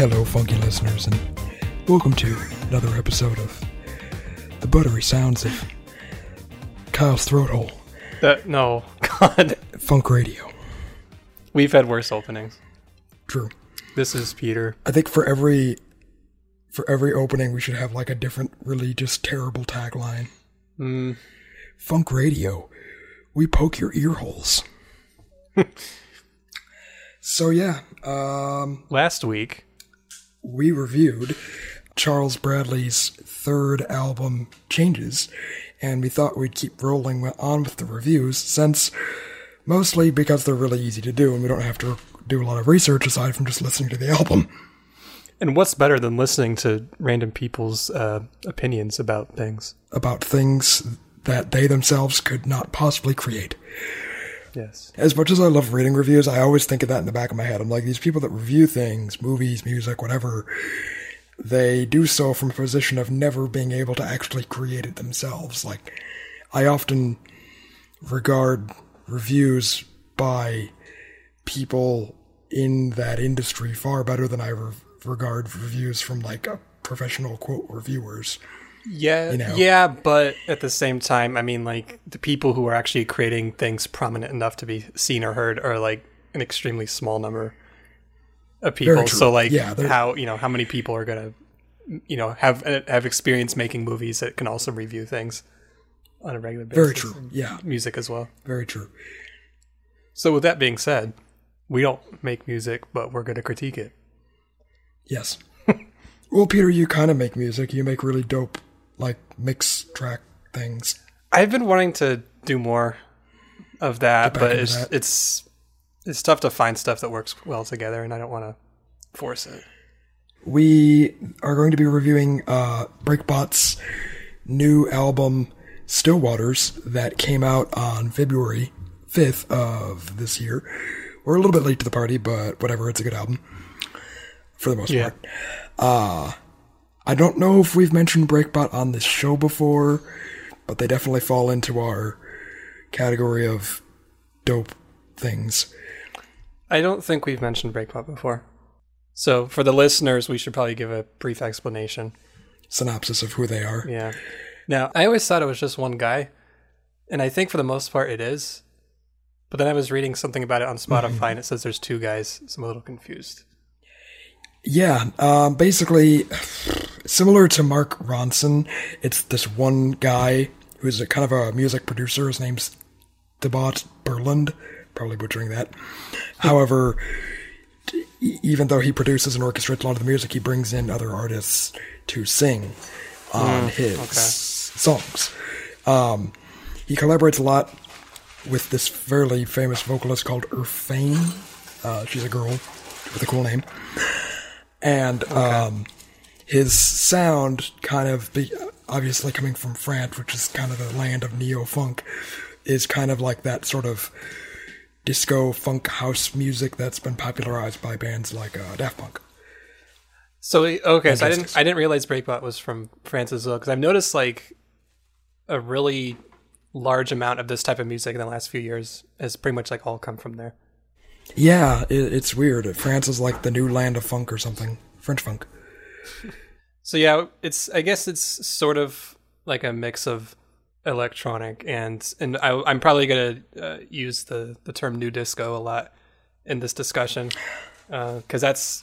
Hello, funky listeners, and welcome to another episode of the buttery sounds of Kyle's throat hole, That no, God, Funk Radio. we've had worse openings. True. This is Peter. I think for every for every opening, we should have like a different, really just terrible tagline. Mm, Funk Radio, we poke your ear holes. so yeah, um, last week, we reviewed Charles Bradley's third album, Changes, and we thought we'd keep rolling on with the reviews since mostly because they're really easy to do and we don't have to do a lot of research aside from just listening to the album. and what's better than listening to random people's uh, opinions about things? About things that they themselves could not possibly create. Yes. As much as I love reading reviews, I always think of that in the back of my head. I'm like, these people that review things, movies, music, whatever, they do so from a position of never being able to actually create it themselves. Like, I often regard reviews by people in that industry far better than I re- regard reviews from like professional quote reviewers. Yeah, You know. yeah, but at the same time, I mean, like the people who are actually creating things prominent enough to be seen or heard are like an extremely small number of people. So, like, Yeah, how you know how many people are gonna, you know, have uh, have experience making movies that can also review things on a regular basis. Very true. Yeah, Music as well. very true. So, with that being said, we don't make music, but we're going to critique it. Yes. well, Peter, you kind of make music. You make really dope, like, mix track things. I've been wanting to do more of that, but it's that. it's it's tough to find stuff that works well together, and I don't want to force it. We are going to be reviewing uh, Breakbot's new album, Still Waters, that came out on February 5th of this year. We're a little bit late to the party, but whatever, it's a good album. For the most Yeah. part. Uh, I don't know if we've mentioned Breakbot on this show before, but they definitely fall into our category of dope things. I don't think we've mentioned Breakbot before. So, for the listeners, we should probably give a brief explanation. Synopsis of who they are. Yeah. Now, I always thought it was just one guy, and I think for the most part it is. But then I was reading something about it on Spotify, and it says there's two guys, so I'm a little confused. Yeah, um, basically, similar to Mark Ronson, it's this one guy who's a kind of a music producer. His name's Debot Berland, probably butchering that. However, even though he produces and orchestrates a lot of the music, he brings in other artists to sing on his songs. Um, he collaborates a lot with this fairly famous vocalist called Irfane. Uh, she's a girl with a cool name and um, his sound kind of be, obviously coming from France, which is kind of the land of neo funk, is kind of like that sort of disco funk house music that's been popularized by bands like uh, Daft Punk. So okay, so I didn't I didn't realize Breakbot was from France as well because I've noticed like a really large amount of this type of music in the last few years has pretty much like all come from there. Yeah, it, it's weird. France is like the new land of funk or something. French funk. So yeah, it's I guess it's sort of like a mix of electronic and and I, I'm probably gonna uh, use the the term new disco a lot in this discussion because that's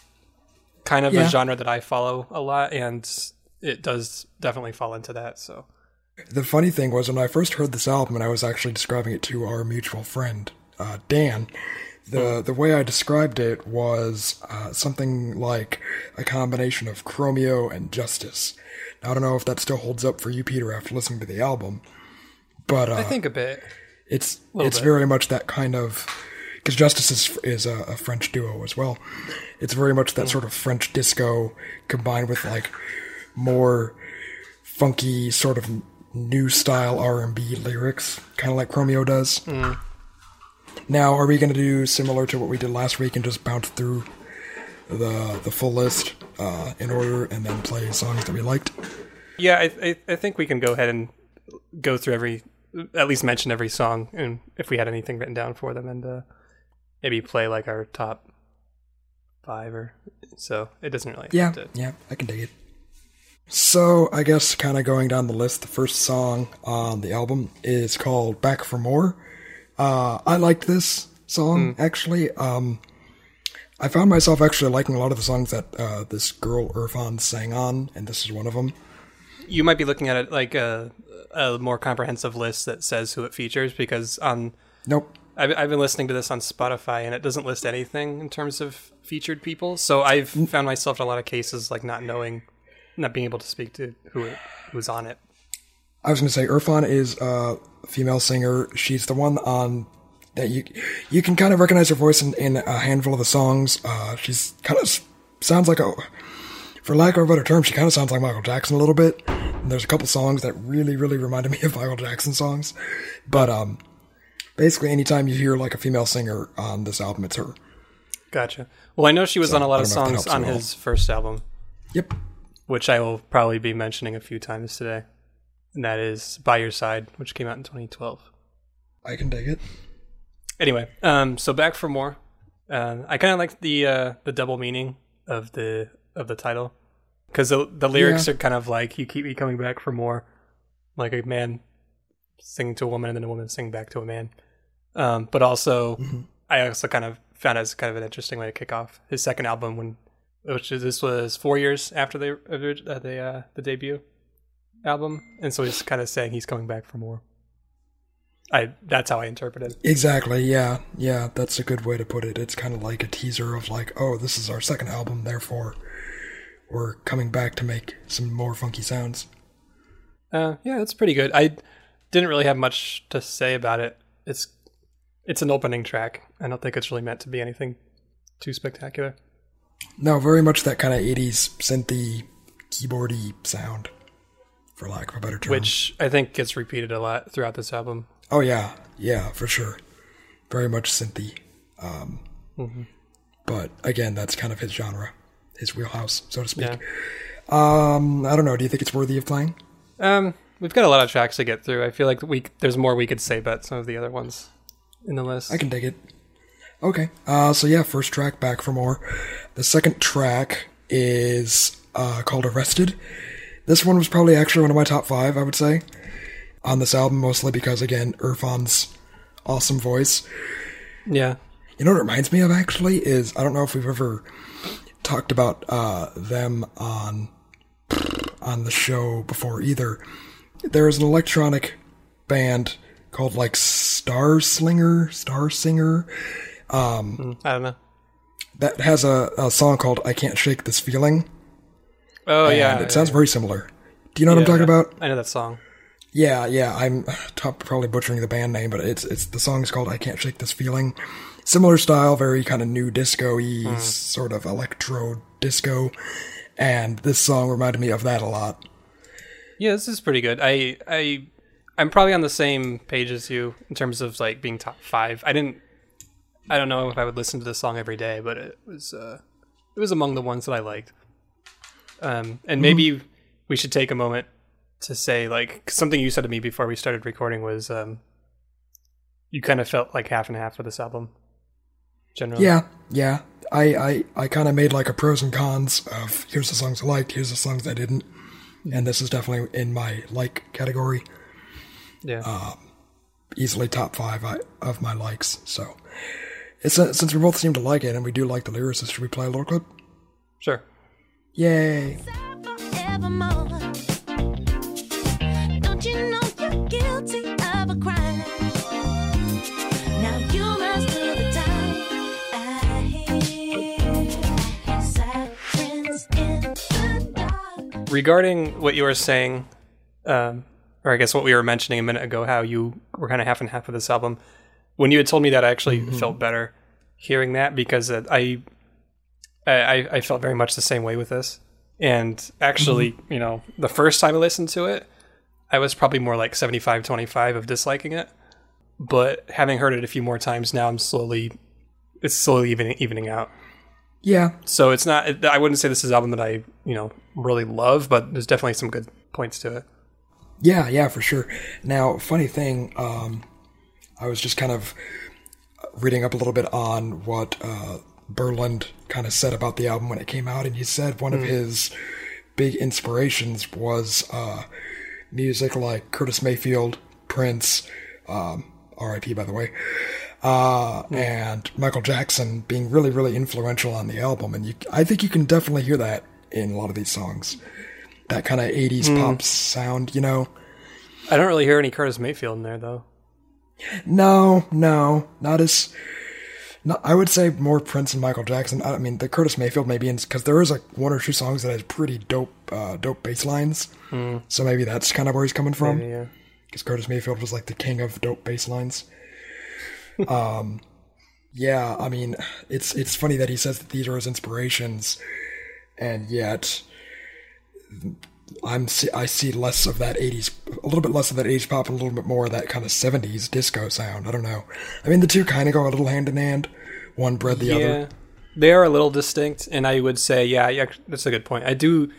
kind of Yeah. a genre that I follow a lot and it does definitely fall into that. So The funny thing was when I first heard this album, and I was actually describing it to our mutual friend uh, Dan. The the way I described it was uh, something like a combination of Chromeo and Justice. Now, I don't know if that still holds up for you, Peter, after listening to the album, but uh, I think a bit. it's little it's bit. very much that kind of because Justice is is a, a French duo as well. It's very much that sort of French disco combined with like more funky sort of new style R and B lyrics, kind of like Chromeo does. Now, are we going to do similar to what we did last week and just bounce through the the full list uh, in order and then play songs that we liked? Yeah, I, I I think we can go ahead and go through every at least mention every song and if we had anything written down for them and uh, maybe play like our top five or so. It doesn't really. Yeah, to- yeah, I can dig it. So I guess kind of going down the list, the first song on the album is called "Back for More." Uh, I liked this song actually. Um, I found myself actually liking a lot of the songs that uh, this girl Irfane sang on, and this is one of them. You might be looking at it like a, a more comprehensive list that says who it features because on Nope. I've, I've been listening to this on Spotify and it doesn't list anything in terms of featured people. So I've found myself in a lot of cases like not knowing, not being able to speak to who it, who's on it. I was going to say Irfane is a female singer. She's the one on that you you can kind of recognize her voice in, in a handful of the songs. Uh, she's kind of sounds like a, for lack of a better term, she kind of sounds like Michael Jackson a little bit. And there's a couple songs that really really reminded me of Michael Jackson songs. But um, basically, anytime you hear like a female singer on this album, it's her. Gotcha. Well, I know she was on a lot of don't know if that songs on his first album, Yep. which I will probably be mentioning a few times today. And that is By Your Side, which came out in 2012. I can dig it. Anyway, um, so back for more. Um, I kind of like the uh, the double meaning of the of the title because the the lyrics Yeah. are kind of like you keep me coming back for more, like a man singing to a woman and then a woman singing back to a man. Um, but also, I also kind of found it as kind of an interesting way to kick off his second album when, which is, this was four years after the uh, the uh, the debut album, and so he's kind of saying he's coming back for more. I that's how I interpret it. Exactly. Yeah. Yeah. That's a good way to put it. It's kind of like a teaser of like, oh, this is our second album, therefore we're coming back to make some more funky sounds. Uh, yeah, it's pretty good. I didn't really have much to say about it. It's it's an opening track. I don't think it's really meant to be anything too spectacular. No, very much that kind of 80s synthy, keyboardy sound, for lack of a better term. Which I think gets repeated a lot throughout this album. Oh, yeah. Yeah, for sure. Very much synthy. Um, But again, that's kind of his genre, his wheelhouse, so to speak. Yeah. Um, I don't know. Do you think it's worthy of playing? Um, we've got a lot of tracks to get through. I feel like we there's more we could say about some of the other ones in the list. I can dig it. Okay. Uh, so yeah, first track, Back for More. The second track is uh, called Arrested. This one was probably actually one of my top five, I would say, on this album, mostly because, again, Irfane's awesome voice. yeah. You know what it reminds me of, actually, is I don't know if we've ever talked about uh, them on on the show before either. There is an electronic band called like Star Slinger, Star Singer, Mm, I don't know. that has a, a song called "I Can't Shake This Feeling." Oh and yeah, it sounds very similar. Do you know what I'm talking about? I know that song. Yeah, yeah. I'm top, probably butchering the band name, but it's it's the song is called "I Can't Shake This Feeling." Similar style, very kind of new disco-y, sort of electro disco, and this song reminded me of that a lot. Yeah, this is pretty good. I I I'm probably on the same page as you in terms of like being top five. I didn't. I don't know if I would listen to this song every day, but it was uh, it was among the ones that I liked. Um, and maybe we should take a moment to say like something you said to me before we started recording was um, you kind of felt like half and half for this album. Generally, Yeah, yeah. I I, I kind of made like a pros and cons of here's the songs I liked, here's the songs I didn't, and this is definitely in my like category. yeah. Um, easily top five I, of my likes. So, it's a, since we both seem to like it and we do like the lyricist, should we play a little clip? sure. Yay! forevermore. Don't you know you're guilty of a crime? Now you must do the time. I hear sirens in the dark. regarding what you were saying, um, or I guess what we were mentioning a minute ago, how you were kind of half and half of this album. When you had told me that, I actually felt better hearing that because it, I, I, I felt very much the same way with this. And actually, you know, the first time I listened to it, I was probably more like 75 25 of disliking it. But having heard it a few more times now, I'm slowly, it's slowly even, evening out. Yeah, So it's not. I wouldn't say this is an album that I you know really love, but there's definitely some good points to it. yeah, yeah, for sure. Now, funny thing, um, I was just kind of reading up a little bit on what uh, Berland kind of said about the album when it came out, and he said one of his big inspirations was uh, music like Curtis Mayfield, Prince, um, R.I.P. by the way, uh, and Michael Jackson being really, really influential on the album. And you, I think you can definitely hear that in a lot of these songs. That kind of 80s pop sound, you know? I don't really hear any Curtis Mayfield in there though. No, no, not as. No, I would say more Prince and Michael Jackson. I mean, the Curtis Mayfield maybe because there is like one or two songs that has pretty dope, uh, dope bass lines. So maybe that's kind of where he's coming from. Maybe, yeah. because Curtis Mayfield was like the king of dope bass lines. um, yeah, I mean, it's it's funny that he says that these are his inspirations, and yet I'm I see less of that '80s, a little bit less of that '80s pop, and a little bit more of that kind of '70s disco sound. I don't know. I mean, the two kind of go a little hand in hand. One bred the Yeah, other. they are a little distinct, and I would say, yeah, yeah, that's a good point. I do,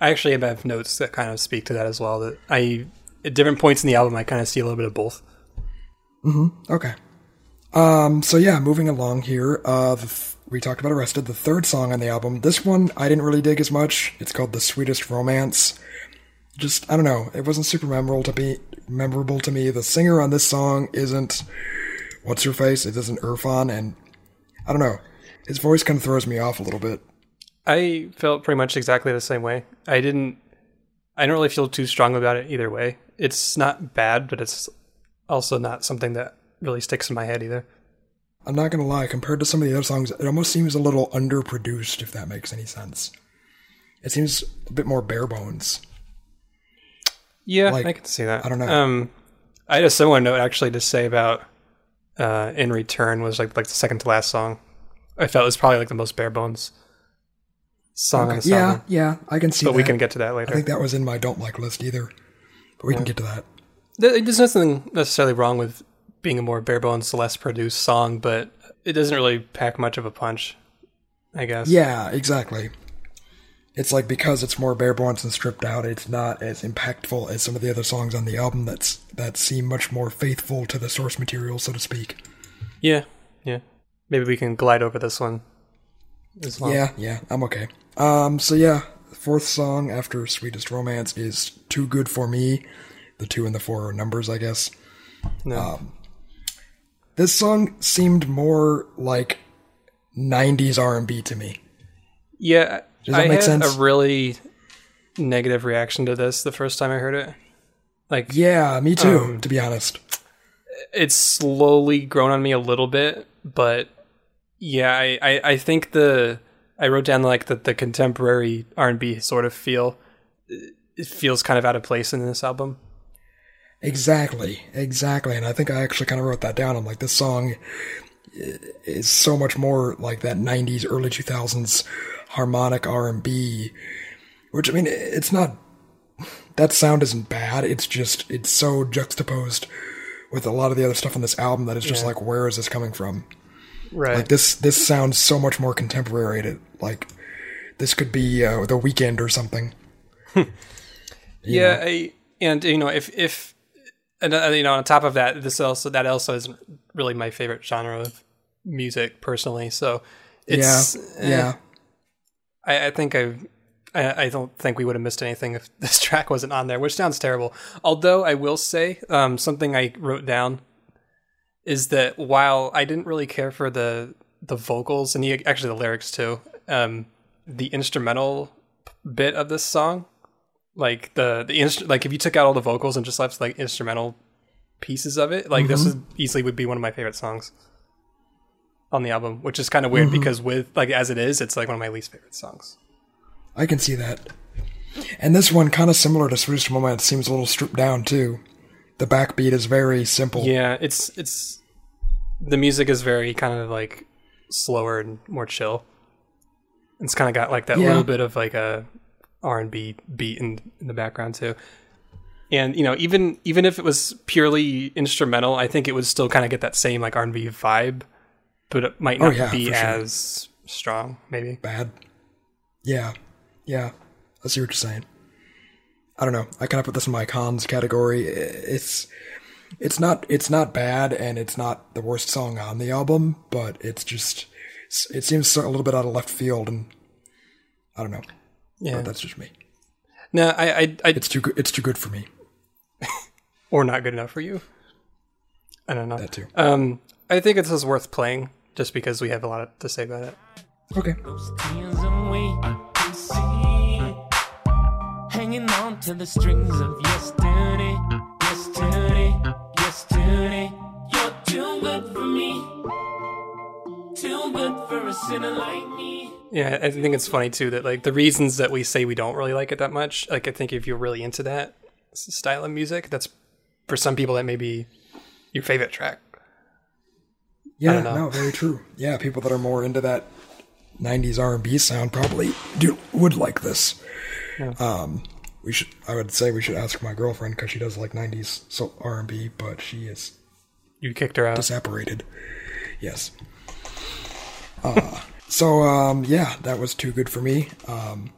I actually have notes that kind of speak to that as well. That I, at different points in the album, I kind of see a little bit of both. Okay. Um. So yeah, moving along here. Uh, the th- we talked about Arrested, the third song on the album. This one I didn't really dig as much. It's called "The Sweetest Romance." Just I don't know. It wasn't super memorable to me. Memorable to me. The singer on this song isn't what's her face. It isn't Irfane, and I don't know. His voice kind of throws me off a little bit. I felt pretty much exactly the same way. I didn't, I don't really feel too strong about it either way. It's not bad, but it's also not something that really sticks in my head either. I'm not gonna lie. Compared to some of the other songs, it almost seems a little underproduced. If that makes any sense. It seems a bit more bare bones. Yeah, Like, I can see that. I don't know. Um, I had a similar note actually to say about uh, "In Return" was like like the second to last song. I felt it was probably like the most bare bones song on this yeah, album. yeah, I can see But that. we can get to that later. I think that was in my don't like list either, but we can get to that. There's nothing necessarily wrong with being a more bare bones, less produced song, but it doesn't really pack much of a punch. I guess. Yeah, exactly. It's like because it's more bare bones and stripped out, it's not as impactful as some of the other songs on the album. That's that seem much more faithful to the source material, so to speak. Yeah. Yeah. Maybe we can glide over this one as well. Yeah, yeah, I'm okay. Um, so yeah, fourth song after "Sweetest Romance" is "Too Good for Me." The two and the four are numbers, I guess. No. This song seemed more like '90s R&B to me. Yeah, Does that I make had sense? a really negative reaction to this the first time I heard it. Like, Yeah, me too. Um, to be honest, it's slowly grown on me a little bit, but yeah, I, I, I think the I wrote down like the, the contemporary R and B sort of feel. It feels kind of out of place in this album. Exactly, exactly. And I think I actually kind of wrote that down. I'm like, this song is so much more like that '90s, early 2000s harmonic R&B. Which I mean, it's not. That sound isn't bad. It's just it's so juxtaposed with a lot of the other stuff on this album that it's just Yeah. like, where is this coming from? Right. Like this, this sounds so much more contemporary. To, like this could be uh, the Weeknd or something. yeah, I, and you know, if if and uh, you know, on top of that, this also that also isn't really my favorite genre of music personally. So it's yeah, eh, yeah. I, I think I, I don't think we would have missed anything if this track wasn't on there, which sounds terrible. Although I will say um, something I wrote down is that while I didn't really care for the the vocals and the, actually the lyrics too, um, the instrumental bit of this song, like the the inst- like if you took out all the vocals and just left like instrumental pieces of it, like this is easily would be one of my favorite songs on the album, which is kind of weird mm-hmm. because with like as it is, it's like one of my least favorite songs. I can see that. And this one, kind of similar to Sweetest Romance, seems a little stripped down too. The backbeat is very simple. Yeah, it's it's the music is very kind of like slower and more chill. It's kind of got like that Yeah. little bit of like a R and B beat in, in the background too. And you know, even even if it was purely instrumental, I think it would still kind of get that same like R and B vibe, but it might Oh, not yeah, be for sure. as strong. Maybe. Bad. Yeah. Yeah. I see what you're saying. I don't know. I kind of put this in my cons category. It's it's not it's not bad and it's not the worst song on the album, but it's just it seems a little bit out of left field, and I don't know. Yeah. But that's just me. No, I, I, I, It's too good. It's too good for me. or not good enough for you. I don't know. That too. Um, I think it's worth playing just because we have a lot to say about it. Okay. Those tears away, I can see it. Hanging on to the strings of yesterday, yesterday, yesterday. You're too good for me, too good for a sinner like me. Yeah, I think it's funny too that like the reasons that we say we don't really like it that much. Like I think if you're really into that style of music, that's for some people that may be your favorite track. Yeah, no, very true. Yeah, people that are more into that '90s R&B sound probably do would like this. Um, we should. I would say we should ask my girlfriend because she does like '90s so R&B, but she is You kicked her out. disapparated. Yes. Uh, so um, yeah, that was too good for me. Um,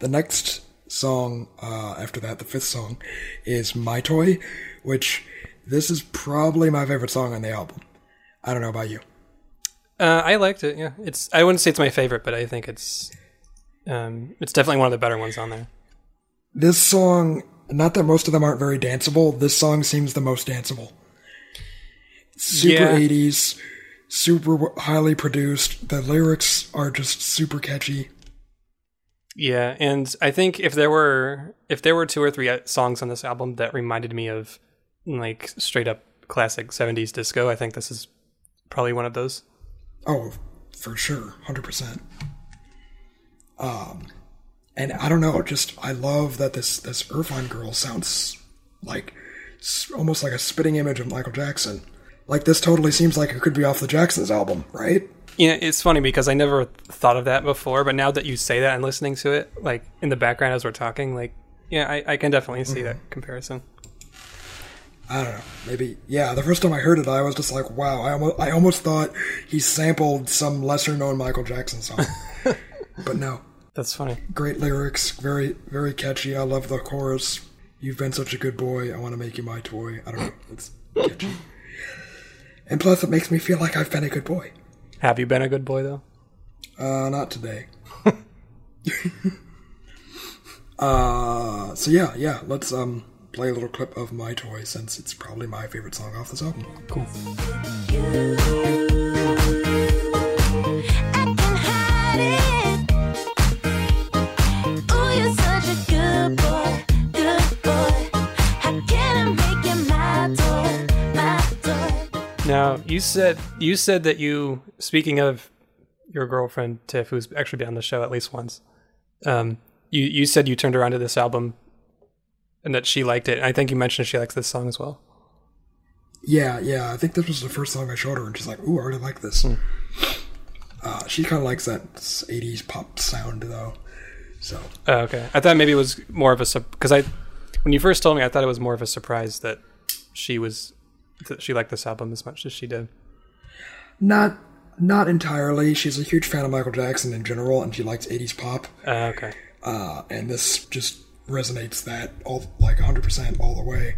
the next song uh, after that, the fifth song, is "My Toy," which this is probably my favorite song on the album. I don't know about you. Uh, I liked it. Yeah, it's. I wouldn't say it's my favorite, but I think it's. Um, it's definitely one of the better ones on there. This song, not that most of them aren't very danceable, this song seems the most danceable. Super Yeah. 80s, super highly produced. The lyrics are just super catchy. Yeah, and I think if there were if there were two or three uh, songs on this album that reminded me of like straight up classic '70s disco, I think this is probably one of those. Oh, for sure, hundred percent. Um, and I don't know, just I love that this this Irfane girl sounds like almost like a spitting image of Michael Jackson. Like this totally seems like it could be off the Jacksons album, right? Yeah, it's funny because I never thought of that before, but now that you say that and listening to it, like in the background as we're talking, like yeah, I, I can definitely see that comparison. I don't know. Maybe yeah. The first time I heard it, I was just like, wow. I almost I almost thought he sampled some lesser known Michael Jackson song, but no. That's funny. Great lyrics, very very catchy. I love the chorus. You've been such a good boy. I want to make you my toy. I don't know. It's catchy. And plus, it makes me feel like I've been a good boy. Have you been a good boy though? Uh, not today. uh, so yeah, yeah. Let's um play a little clip of my toy since it's probably my favorite song off this album. Cool. I can hide it. Ooh, you're such a good boy, good boy. How can I make you my toy, my toy? Now you said you said that you speaking of your girlfriend Tiff, who's actually been on the show at least once. Um, you you said you turned around to this album and that she liked it. And I think you mentioned she likes this song as well. Yeah, yeah. I think this was the first song I showed her, and she's like, "Ooh, I really like this." Uh, she kind of likes that '80s pop sound, though. So Oh, okay. I thought maybe it was more of a because I when you first told me, I thought it was more of a surprise that she was that she liked this album as much as she did. not not entirely. She's a huge fan of Michael Jackson in general, and she likes '80s pop. Uh, okay. uh, and this just resonates that all like 100% all the way.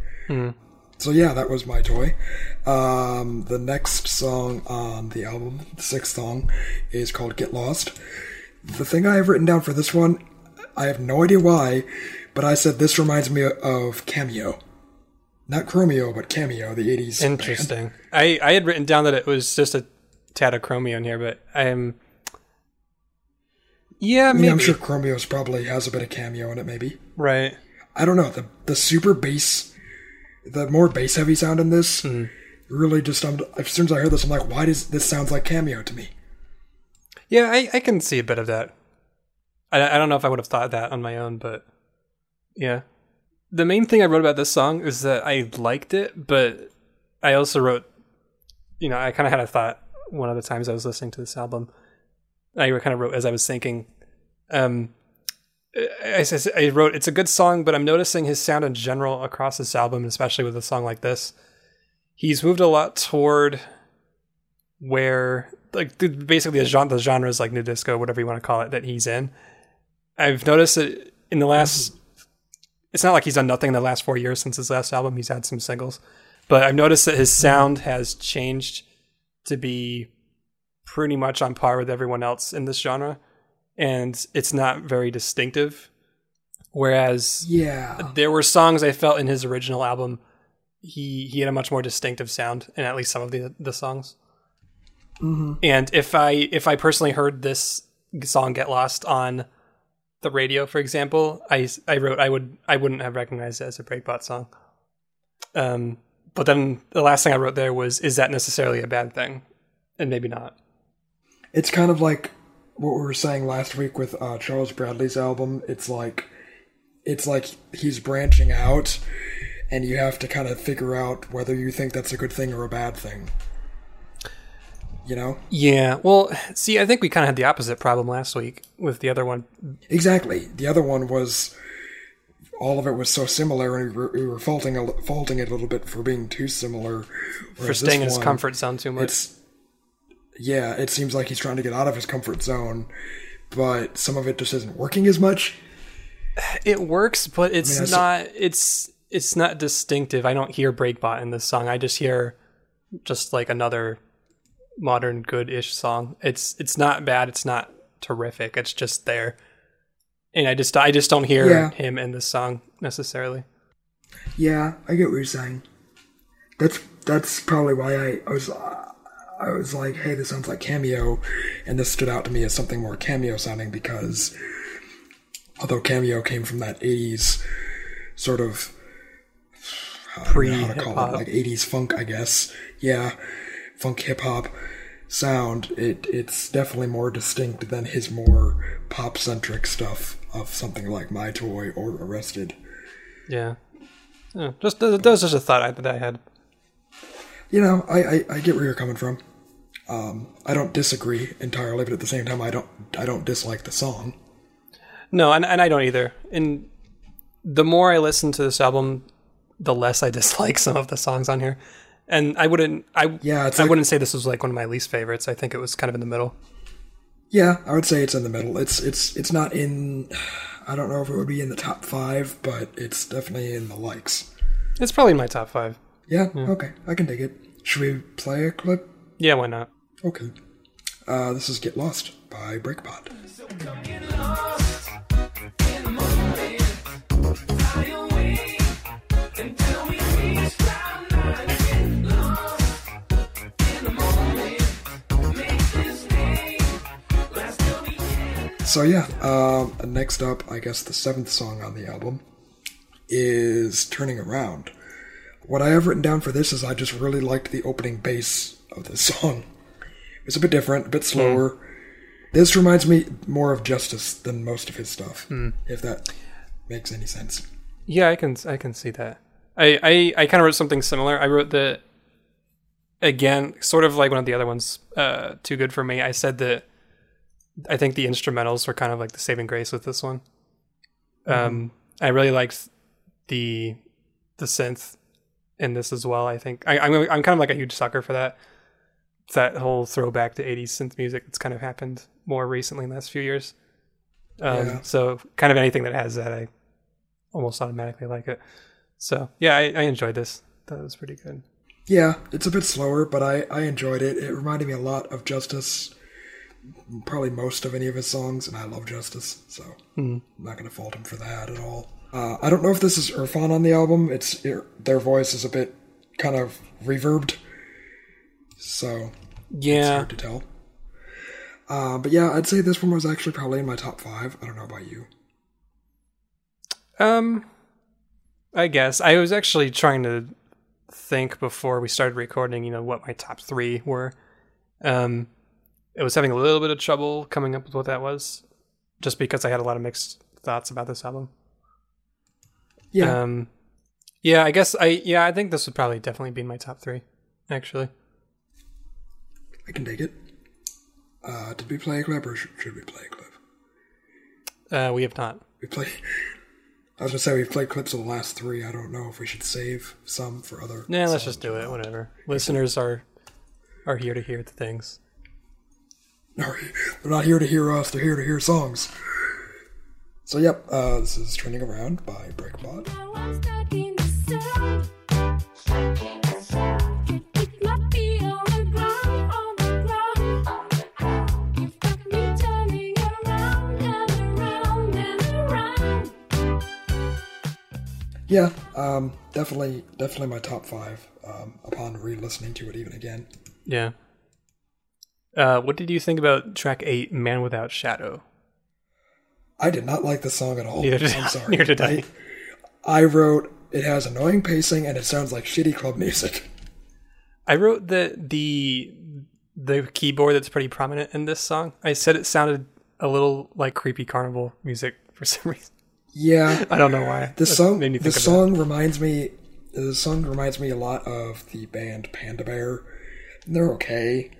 So yeah, that was my toy. Um, the next song on the album, the sixth song, is called "Get Lost." The thing I have written down for this one, I have no idea why, but I said this reminds me of Cameo, not Chromeo, but Cameo, the '80s. band. Interesting. I I had written down that it was just a tad of Chromeo in here, but I am. Yeah, I maybe. mean, I'm sure Chromeo's probably has a bit of Cameo in it, maybe. Right. I don't know the the super bass, the more bass heavy sound in this hmm. really just. I'm, as soon as I heard this, I'm like, why does this sounds like Cameo to me? Yeah, I, I can see a bit of that. I, I don't know if I would have thought that on my own, but yeah. The main thing I wrote about this song is that I liked it, but I also wrote, you know, I kind of had a thought one of the times I was listening to this album. I kind of wrote as I was thinking. Um, I, I, I wrote, it's a good song, but I'm noticing his sound in general across this album, especially with a song like this. He's moved a lot toward where like basically the genre, the genres like new disco, whatever you want to call it, that he's in. I've noticed that in the last, it's not like he's done nothing in the last four years since his last album. He's had some singles, but I've noticed that his sound has changed to be pretty much on par with everyone else in this genre, and it's not very distinctive. Whereas Yeah. there were songs I felt in his original album, he he had a much more distinctive sound in at least some of the the songs. And if I if I personally heard this song get lost on the radio, for example, I I wrote I would I wouldn't have recognized it as a Breakbot song. Um, but then the last thing I wrote there was, is that necessarily a bad thing? And maybe not. It's kind of like what we were saying last week with uh, Charles Bradley's album. It's like it's like he's branching out, and you have to kind of figure out whether you think that's a good thing or a bad thing. You know Yeah. Well, see, I think we kind of had the opposite problem last week with the other one. exactly. The other one was all of it was so similar, and we were, we were faulting a, faulting it a little bit for being too similar. For staying in his comfort zone too much. Yeah, it seems like he's trying to get out of his comfort zone, but some of it just isn't working as much. It works, but it's I s- not. It's it's not distinctive. I don't hear Breakbot in this song. I just hear just like another modern good-ish song. It's it's not bad. It's not terrific. It's just there, and I just I just don't hear Yeah. him in this song necessarily. Yeah, I get what you're saying. That's that's probably why I, I was uh, I was like, hey, this sounds like Cameo, and this stood out to me as something more Cameo sounding because although Cameo came from that '80s sort of I how to call it, like '80s funk, I guess. Yeah, funk hip hop sound. It it's definitely more distinct than his more pop centric stuff of something like My Toy or Arrested. Yeah. Yeah, just that was just a thought I, that I had. you know, I, I, I get where you're coming from. Um, I don't disagree entirely, but at the same time, I don't I don't dislike the song. No, and, and I don't either. And the more I listen to this album, the less I dislike some of the songs on here. And I wouldn't I Yeah, I wouldn't say this was like one of my least favorites. I think it was kind of in the middle. Yeah, I would say it's in the middle. It's it's it's not in. I don't know if it would be in the top five, but it's definitely in the likes. It's probably in my top five. Yeah, okay, I can dig it. Should we play a clip? Yeah, why not? Okay. Uh, this is "Get Lost" by Breakbot. So yeah, um, next up, I guess the seventh song on the album is "Turning Around." What I have written down for this is I just really liked the opening bass of this song. It's a bit different, a bit slower. This reminds me more of Justice than most of his stuff, if that makes any sense. Yeah, I can I can see that. I I, I kind of wrote something similar. I wrote that again, sort of like one of the other ones. Uh, too good for me. I said that I think the instrumentals were kind of like the saving grace with this one. Um, I really liked the the synth in this as well. I think I, I'm I'm kind of like a huge sucker for that. That whole throwback to '80s synth music that's kind of happened more recently in the last few years. Um, Yeah. So kind of anything that has that, I almost automatically like it. So yeah, I, I enjoyed this. That was pretty good. Yeah, it's a bit slower, but I, I enjoyed it. It reminded me a lot of Justice, probably most of any of his songs, and I love Justice, so I'm not going to fault him for that at all. Uh, I don't know if this is Irfane on the album. It's it, their voice is a bit kind of reverbed, so yeah, it's hard to tell. Uh, but yeah, I'd say this one was actually probably in my top five. I don't know about you. Um, I guess I was actually trying to think before we started recording. You know what my top three were. Um, I was having a little bit of trouble coming up with what that was, just because I had a lot of mixed thoughts about this album. Yeah, Um, yeah, I guess I yeah I think this would probably definitely be in my top three, actually. I can take it. Uh, did we play a clip or should, should we play a clip? Uh, we have not. We play. I was gonna say we've played clips of the last three. I don't know if we should save some for other. Yeah, let's just do it. Whatever. Listeners are are here to hear the things. No, they're not here to hear us. They're here to hear songs. So yep, uh, this is "Turning Around" by Breakbot. Yeah, um, definitely, definitely my top five. Um, upon re-listening to it even again, Yeah. Uh, what did you think about track eight, "Man Without Shadow"? I did not like the song at all. Neither did I'm sorry. Neither did I. I wrote it has annoying pacing and it sounds like shitty club music. I wrote that the the keyboard that's pretty prominent in this song. I said it sounded a little like creepy carnival music for some reason. Yeah, I don't know why. the song the song reminds me the song reminds me a lot of the band Panda Bear. They're okay,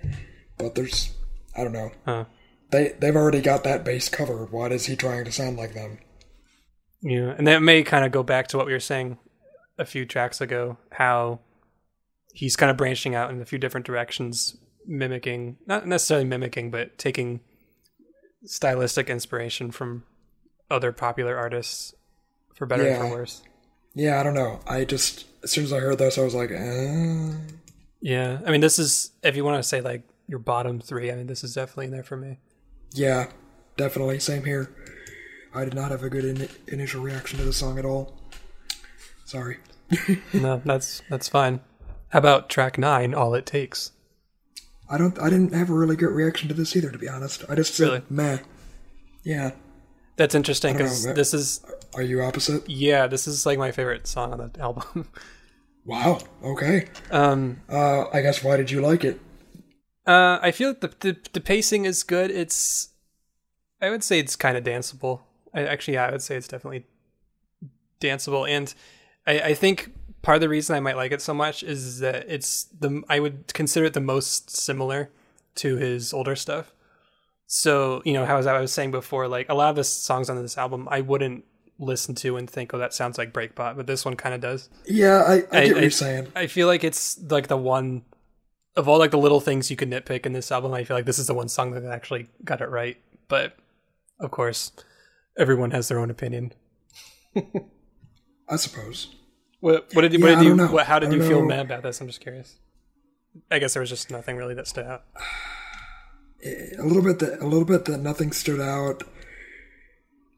but there's I don't know. Huh. They they've already got that bass covered. Why is he trying to sound like them? Yeah, and that may kind of go back to what we were saying a few tracks ago, how he's kind of branching out in a few different directions, mimicking not necessarily mimicking, but taking stylistic inspiration from other popular artists, for better and Yeah. for worse. Yeah, I don't know. I just as soon as I heard this, I was like, eh. Yeah, I mean, this is if you want to say like your bottom three. I mean, this is definitely in there for me. yeah, definitely same here. I did not have a good in- initial reaction to the song at all. Sorry. no, that's that's fine. How about track nine? All it takes. I don't. I didn't have a really good reaction to this either, to be honest. I just said Really? meh. Yeah. That's interesting because this is Are you opposite? yeah, this is like my favorite song on the album. Wow. Okay. um, Uh, I guess why did you like it? Uh, I feel like the, the the pacing is good. It's, I would say it's kind of danceable. I actually, yeah, I would say it's definitely danceable, and I, I think part of the reason I might like it so much is that it's the I would consider it the most similar to his older stuff. So you know how as I was saying before, like a lot of the songs on this album, I wouldn't listen to and think, oh, that sounds like Breakbot, but this one kind of does. Yeah, I, I get I- what you're saying. I feel like it's like the one of all like the little things you could nitpick in this album. I feel like this is the one song that actually got it right. But of course, everyone has their own opinion. I suppose. What, what did you? Yeah, what did you? What, how did you don't feel know. mad about this? I'm just curious. I guess there was just nothing really that stood out. A little bit that a little bit that nothing stood out.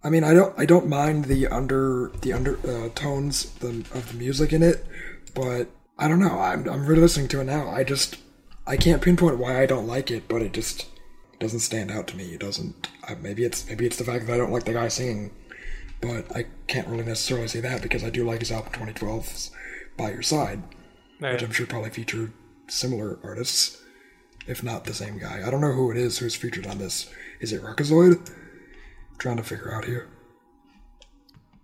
I mean, I don't I don't mind the under the under uh, tones the, of the music in it, but I don't know. I'm I'm really listening to it now. I just I can't pinpoint why I don't like it, but it just doesn't stand out to me. It doesn't. I, maybe it's maybe it's the fact that I don't like the guy singing, but I can't really necessarily say that because I do like his album 2012's "By Your Side," All which. I'm sure probably featured similar artists, if not the same guy. I don't know who it is who's featured on this. Is it Ruckazoid? trying to figure out here.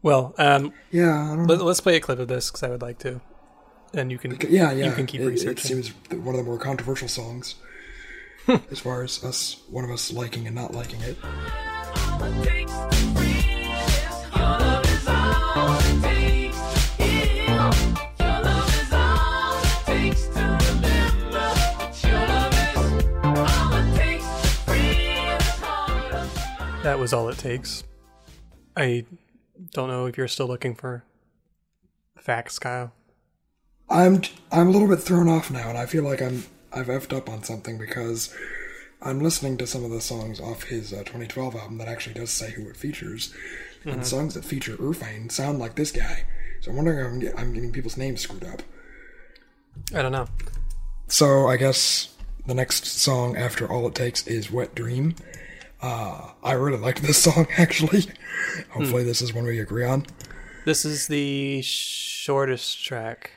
Well, um, Yeah, I don't know. let, us play a clip of this because I would like to, and you can. Yeah, yeah. You can keep it, it seems one of the more controversial songs, as far as us, one of us liking and not liking it. That was all it takes. I don't know if you're still looking for facts, Kyle. I'm I'm a little bit thrown off now, and I feel like I'm I've effed up on something because I'm listening to some of the songs off his uh, 2012 album that actually does say who it features, and songs that feature Irfane sound like this guy. So I'm wondering if I'm, get, I'm getting people's names screwed up. I don't know. So I guess the next song after All It Takes is Wet Dream. Uh, I really liked this song actually. Hopefully, this is one we agree on. This is the shortest track.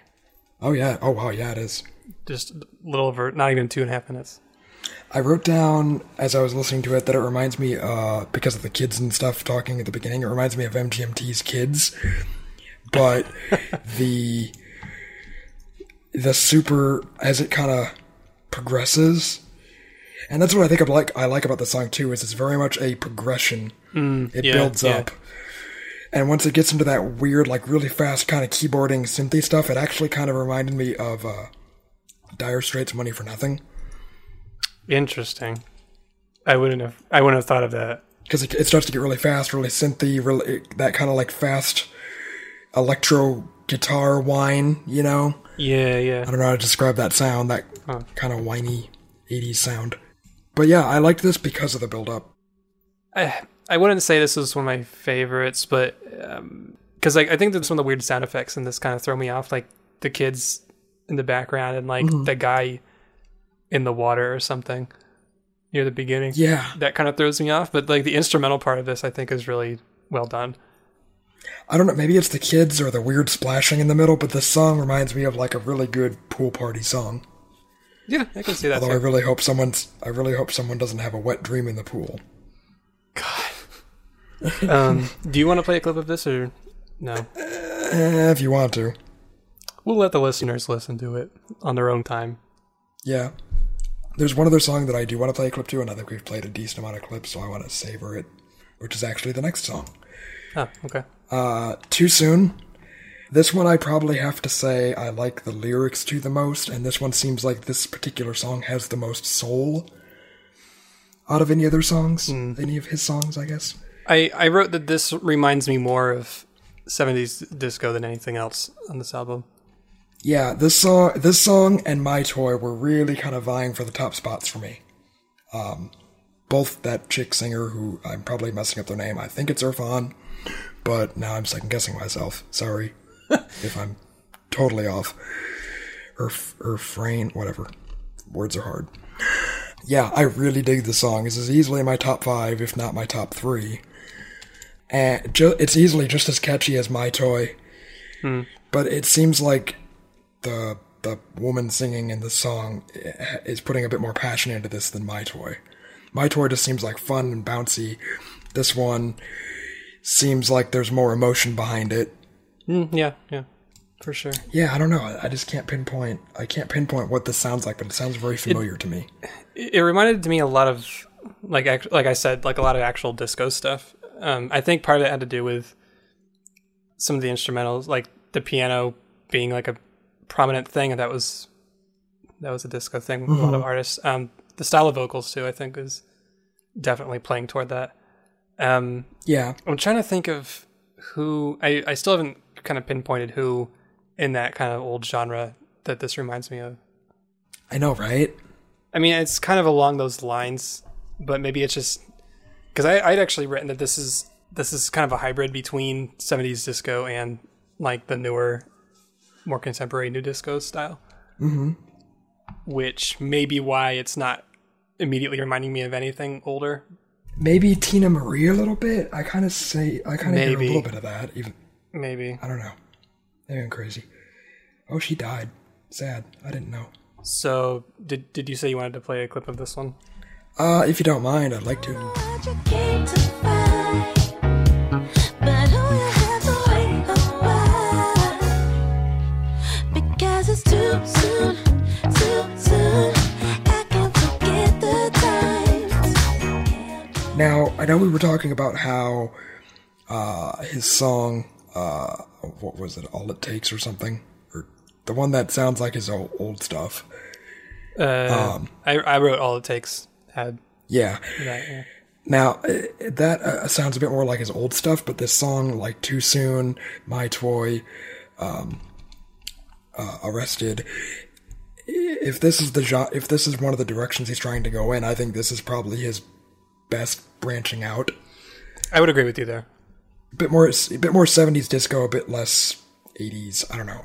Oh yeah. Oh wow. Yeah, it is. Just a little over, not even two and a half minutes. I wrote down as I was listening to it that it reminds me, uh, because of the kids and stuff talking at the beginning, it reminds me of MGMT's Kids, but the the super as it kind of progresses, and that's what I think of like I like about the song too is it's very much a progression. it yeah, builds yeah. up, and once it gets into that weird, like really fast kind of keyboarding synthy stuff, it actually kind of reminded me of uh, Dire Straits' "Money for Nothing." Interesting. I wouldn't have. I wouldn't have thought of that. because it, it starts to get really fast, really synthy, really that kind of like fast electro guitar whine. You know, Yeah, yeah. I don't know how to describe that sound, that Huh. kind of whiny '80s sound. But yeah, I liked this because of the build up. I I wouldn't say this is one of my favorites, but um, because like I think there's some of the weird sound effects in this kind of throw me off, like the kids in the background and like the guy in the water or something near the beginning. Yeah, That kind of throws me off, but like the instrumental part of this, I think is really well done. I don't know. Maybe it's the kids or the weird splashing in the middle, but this song reminds me of like a really good pool party song. Yeah, I can see that. Although I really hope someone's, I really hope someone doesn't have a wet dream in the pool. Um, do you want to play a clip of this or no? Eh, if you want to, We'll let the listeners listen to it on their own time. yeah. There's one other song that I do want to play a clip to, and I think we've played a decent amount of clips, so I want to savor it, which is actually the next song. Oh, okay. Uh, too soon. This one I probably have to say I like the lyrics to the most, and this one seems like this particular song has the most soul out of any other songs, any of his songs, I guess. I, I wrote that this reminds me more of 70s disco than anything else on this album. Yeah, this song, this song, and My Toy were really kind of vying for the top spots for me. Um, both that chick singer, who I'm probably messing up their name, I think it's Irfane, but now I'm second guessing myself. Sorry if I'm totally off. Irf, frame, whatever. Words are hard. Yeah, I really dig the song. This is easily my top five, if not my top three. And ju- it's easily just as catchy as My Toy. But it seems like the the woman singing in the song eh, is putting a bit more passion into this than My Toy. My Toy just seems like fun and bouncy. This one seems like there's more emotion behind it. Mm, yeah, yeah, for sure. Yeah, I don't know. I just can't pinpoint. I can't pinpoint what this sounds like, but it sounds very familiar to me. It, it reminded me a lot of, like, like I said, like a lot of actual disco stuff. Um, I think part of it had to do with some of the instrumentals, like the piano being like a prominent thing, and that was that was a disco thing. with A lot of artists. Um, the style of vocals too, I think, is definitely playing toward that. Um, Yeah, I'm trying to think of who I, I still haven't kind of pinpointed who in that kind of old genre that this reminds me of. I know, right? I mean, it's kind of along those lines, but maybe it's just because I'd actually written that this is this is kind of a hybrid between 70s disco and like the newer, more contemporary new disco style. Mm-hmm. Which may be why it's not immediately reminding me of anything older. Maybe Teena Marie a little bit. I kind of say I kind of hear a little bit of that. Even Maybe. I don't know. They I'm crazy. Oh, she died. Sad. I didn't know. So, did did you say you wanted to play a clip of this one? Uh, if you don't mind, I'd like to. What you came to find, but you have to wait a while because it's too soon, too soon. I can't forget the times. Now, I know we were talking about how uh, his song, uh, what was it, All It Takes or something? Or the one that sounds like his old, old stuff. Uh, I I wrote all it takes had Yeah. that. Yeah. Now, that uh, sounds a bit more like his old stuff, but this song, like Too Soon, My Toy, um, uh, Arrested, if this is the jo- if this is one of the directions he's trying to go in, I think this is probably his best branching out. I would agree with you there. A bit more, a bit more '70s disco, a bit less '80s. I don't know.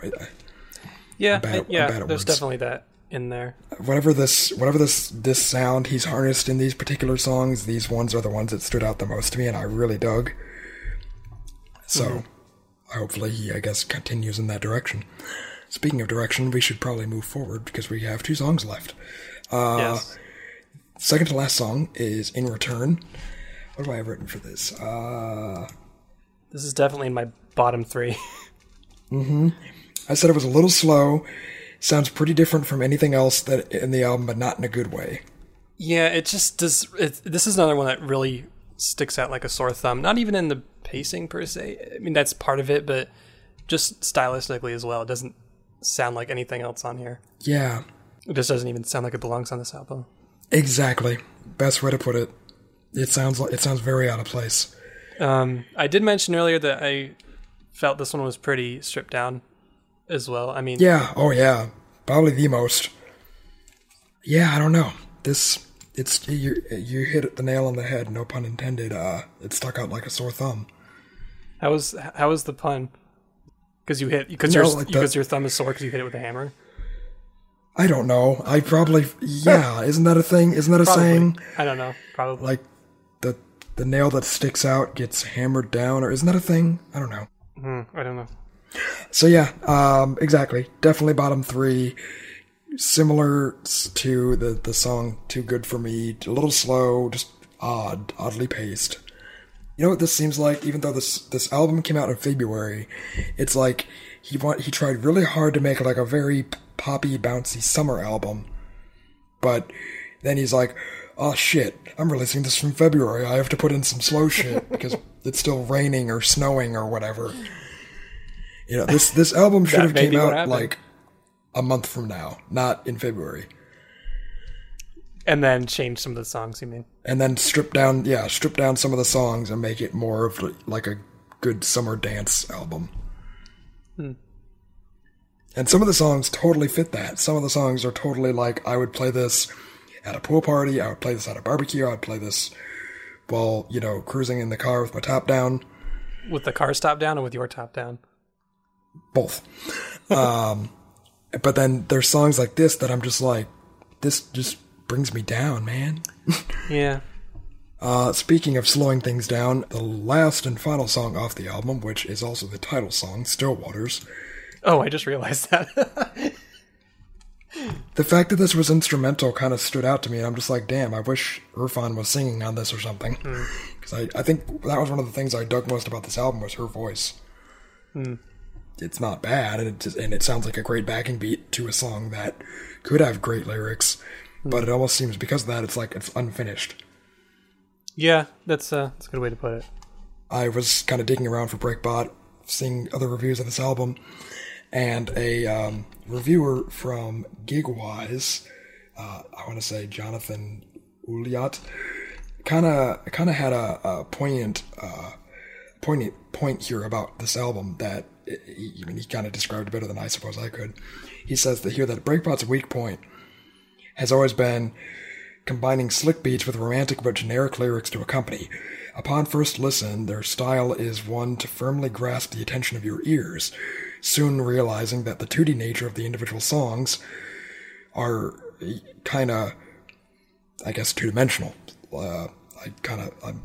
Yeah, bad yeah. There's words. definitely that in there. whatever this whatever this this sound he's harnessed in these particular songs these ones are the ones that stood out the most to me and i really dug so hopefully he i guess continues in that direction speaking of direction we should probably move forward because we have two songs left uh yes. second to last song is in return what do i have written for this uh This is definitely in my bottom three. Mm-hmm. i said it was a little slow sounds pretty different from anything else that in the album but not in a good way yeah, it just does. It, this is another one that really sticks out like a sore thumb. Not even in the pacing per se. I mean, that's part of it, but just stylistically as well. It doesn't sound like anything else on here. yeah It just doesn't even sound like it belongs on this album. Exactly. Best way to put it. It sounds like it sounds very out of place. Um, I did mention earlier that I felt this one was pretty stripped down as well. I mean, Yeah. Oh yeah. Probably the most. Yeah. I don't know. This. It's you. You hit the nail on the head. No pun intended. Uh, it stuck out like a sore thumb. How was how was the pun? Because you hit because No, your like because your thumb is sore because you hit it with a hammer. I don't know. I probably yeah. Isn't that a thing? Isn't that a Probably. saying? I don't know. Probably. Like the nail that sticks out gets hammered down, or isn't that a thing? I don't know. Hmm, I don't know. So yeah, um, exactly. Definitely bottom three. Similar to the the song "Too Good for Me." A little slow, just odd, oddly paced. You know what this seems like? Even though this this album came out in February, it's like he want he tried really hard to make like a very poppy, bouncy summer album, but then he's like, "Oh shit, I'm releasing this from February. I have to put in some slow shit because it's still raining or snowing or whatever." You know, this this album should have came out like a month from now, not in February. And then change some of the songs. You mean? And then strip down, yeah, strip down some of the songs and make it more of like a good summer dance album. Hmm. And some of the songs totally fit that. Some of the songs are totally like I would play this at a pool party, I would play this at a barbecue, I would play this while, you know, cruising in the car with my top down. With the car's top down or with your top down? both. um, but then there's songs like this that I'm just like, this just brings me down, man. Yeah. Uh, speaking of slowing things down, the last and final song off the album, which is also the title song, Still Waters. Oh, I just realized that. The fact that this was instrumental kind of stood out to me, and I'm just like, damn, I wish Irfane was singing on this or something. Hmm. Because I, I think that was one of the things I dug most about this album was her voice. Hmm. It's not bad, and it just, and it sounds like a great backing beat to a song that could have great lyrics, hmm. but it almost seems because of that it's like it's unfinished. yeah, that's uh, that's a good way to put it. I was kind of digging around for Breakbot, seeing other reviews of this album, and a um, reviewer from Gigwise, uh, I want to say Jonathan Uliat, kind of kind of had a, a poignant uh, poignant point here about this album that he, I mean, he kind of described it better than I suppose I could. He says that here that Breakbot's weak point has always been combining slick beats with romantic but generic lyrics to accompany. Upon first listen, their style is one to firmly grasp the attention of your ears, soon realizing that the 2D nature of the individual songs are kind of, I guess, two dimensional. Uh, I kind of, I'm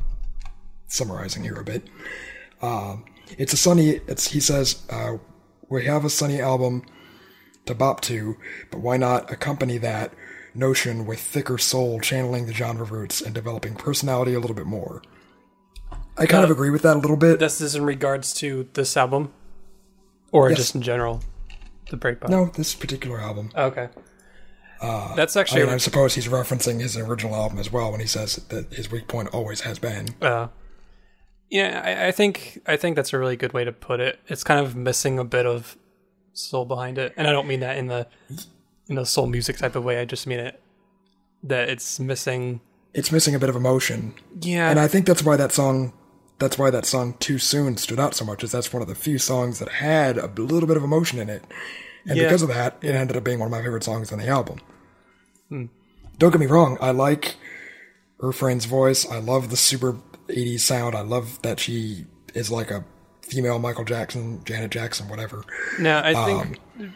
summarizing here a bit. Um, it's a sunny, it's, he says, uh, we have a sunny album to bop to, but why not accompany that notion with thicker soul channeling the genre roots and developing personality a little bit more? I kind of Uh, agree with that a little bit. This is in regards to this album, or Yes. just in general, the breakbot. No, this particular album. Okay. that's I, actually. mean, I suppose he's referencing his original album as well when he says that his weak point always has been. Uh, yeah, I, I think I think that's a really good way to put it. It's kind of missing a bit of soul behind it, and I don't mean that in the in the soul music type of way. I just mean it that it's missing. It's missing a bit of emotion, Yeah, and I think that's why that song, that's why that song "Too Soon" stood out so much. Is that's one of the few songs that had a little bit of emotion in it, and Yeah. because of that, it ended up being one of my favorite songs on the album. Hmm. Don't get me wrong, I like Irfane's voice. I love the super '80s sound. I love that she is like a female Michael Jackson, Janet Jackson, whatever. No, I think, Um,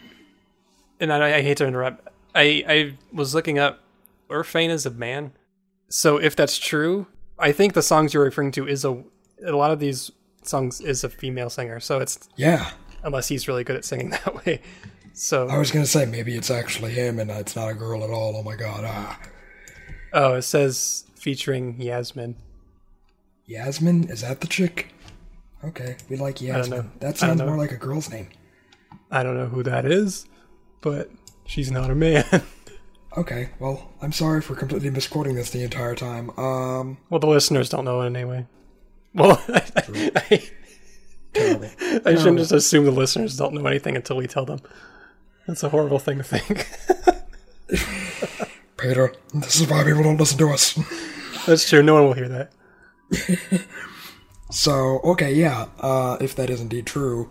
and I, I hate to interrupt. I I was looking up Irfane is a man, so if that's true, I think the songs you're referring to is a a lot of these songs is a female singer. So it's Yeah, unless he's really good at singing that way. So I was gonna say maybe it's actually him and it's not a girl at all. Oh my god, ah, oh, it says featuring Yasmin. Yasmin is that the chick? Okay, we like Yasmin. That sounds more like a girl's name. I don't know who that is, but she's not a man. Okay, well, I'm sorry for completely misquoting this the entire time. Um, well, the listeners don't know it anyway. Well, I, I, terrible. I shouldn't just assume the listeners don't know anything until we tell them. That's a horrible thing to think. Peter, this is why people don't listen to us. That's true. No one will hear that. So, okay, yeah, uh, if that is indeed true,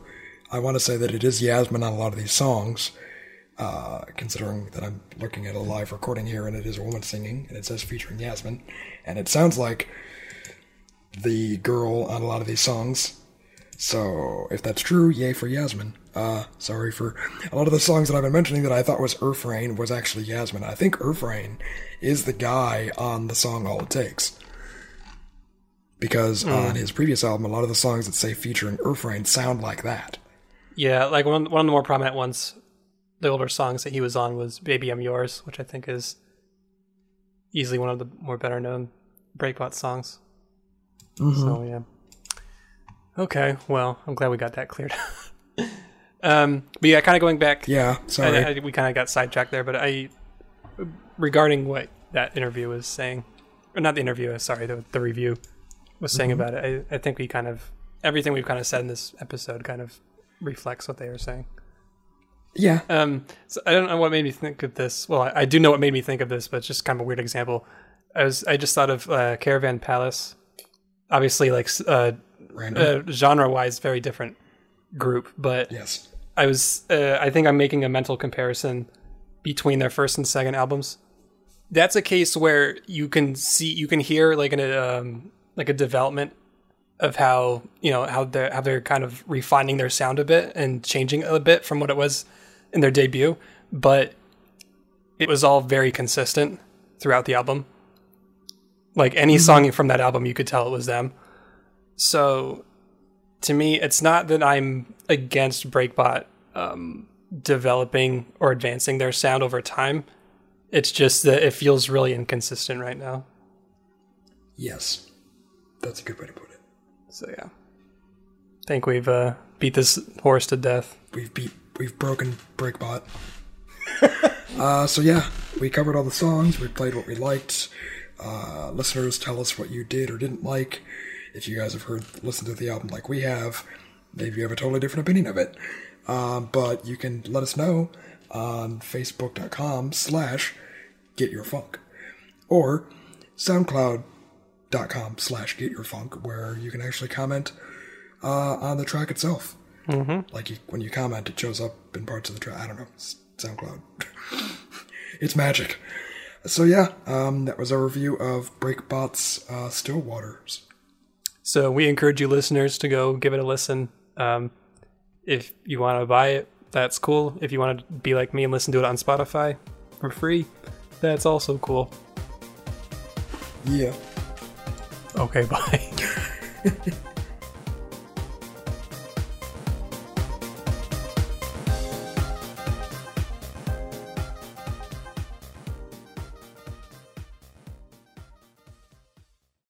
I want to say that it is Yasmin on a lot of these songs, uh, considering that I'm looking at a live recording here and it is a woman singing, and it says featuring Yasmin, and it sounds like the girl on a lot of these songs, So if that's true, yay for Yasmin. Uh, sorry for a lot of the songs that I've been mentioning that I thought was Irfane was actually Yasmin. I think Irfane is the guy on the song All It Takes. Because on his previous album, a lot of the songs that say featuring Irfane sound like that. Yeah, like one one of the more prominent ones, the older songs that he was on was "Baby I'm Yours," which I think is easily one of the more better known Breakbot songs. So yeah. Okay, well, I'm glad we got that cleared. um, but yeah, kind of going back. Yeah, sorry. I, I, we kind of got sidetracked there, but I, regarding what that interview was saying, or not the interview, uh, sorry, the, the review was saying about it. I, I think we kind of everything we've kind of said in this episode kind of reflects what they were saying. yeah. Um, so I don't know what made me think of this. Well, I, I do know what made me think of this, but it's just kind of a weird example. I was I just thought of uh, Caravan Palace. Obviously, like uh, uh, genre-wise, very different group, but yes. I was uh, I think I'm making a mental comparison between their first and second albums. That's a case where you can see you can hear like an um, like a development of how you know how they're how they're kind of refining their sound a bit and changing a bit from what it was in their debut, but it was all very consistent throughout the album. Like any song from that album, you could tell it was them. So to me, it's not that I'm against Breakbot um, developing or advancing their sound over time. It's just that it feels really inconsistent right now. Yes. That's a good way to put it. So yeah, I think we've uh, beat this horse to death. We've beat, we've broken Breakbot. uh, so yeah, we covered all the songs. We played what we liked. Uh, listeners, tell us what you did or didn't like. If you guys have heard, listened to the album like we have, maybe you have a totally different opinion of it. Um, but you can let us know on facebook.com slash getyourfunk or soundcloud.com slash getyourfunk where you can actually comment uh, on the track itself. Like you, when you comment, it shows up in parts of the track. I don't know, SoundCloud. it's magic. So yeah, um, that was our review of Breakbot's uh, Still Waters. So we encourage you listeners to go give it a listen. Um, if you want to buy it, that's cool. If you want to be like me and listen to it on Spotify for free, that's also cool. Yeah. Okay, bye.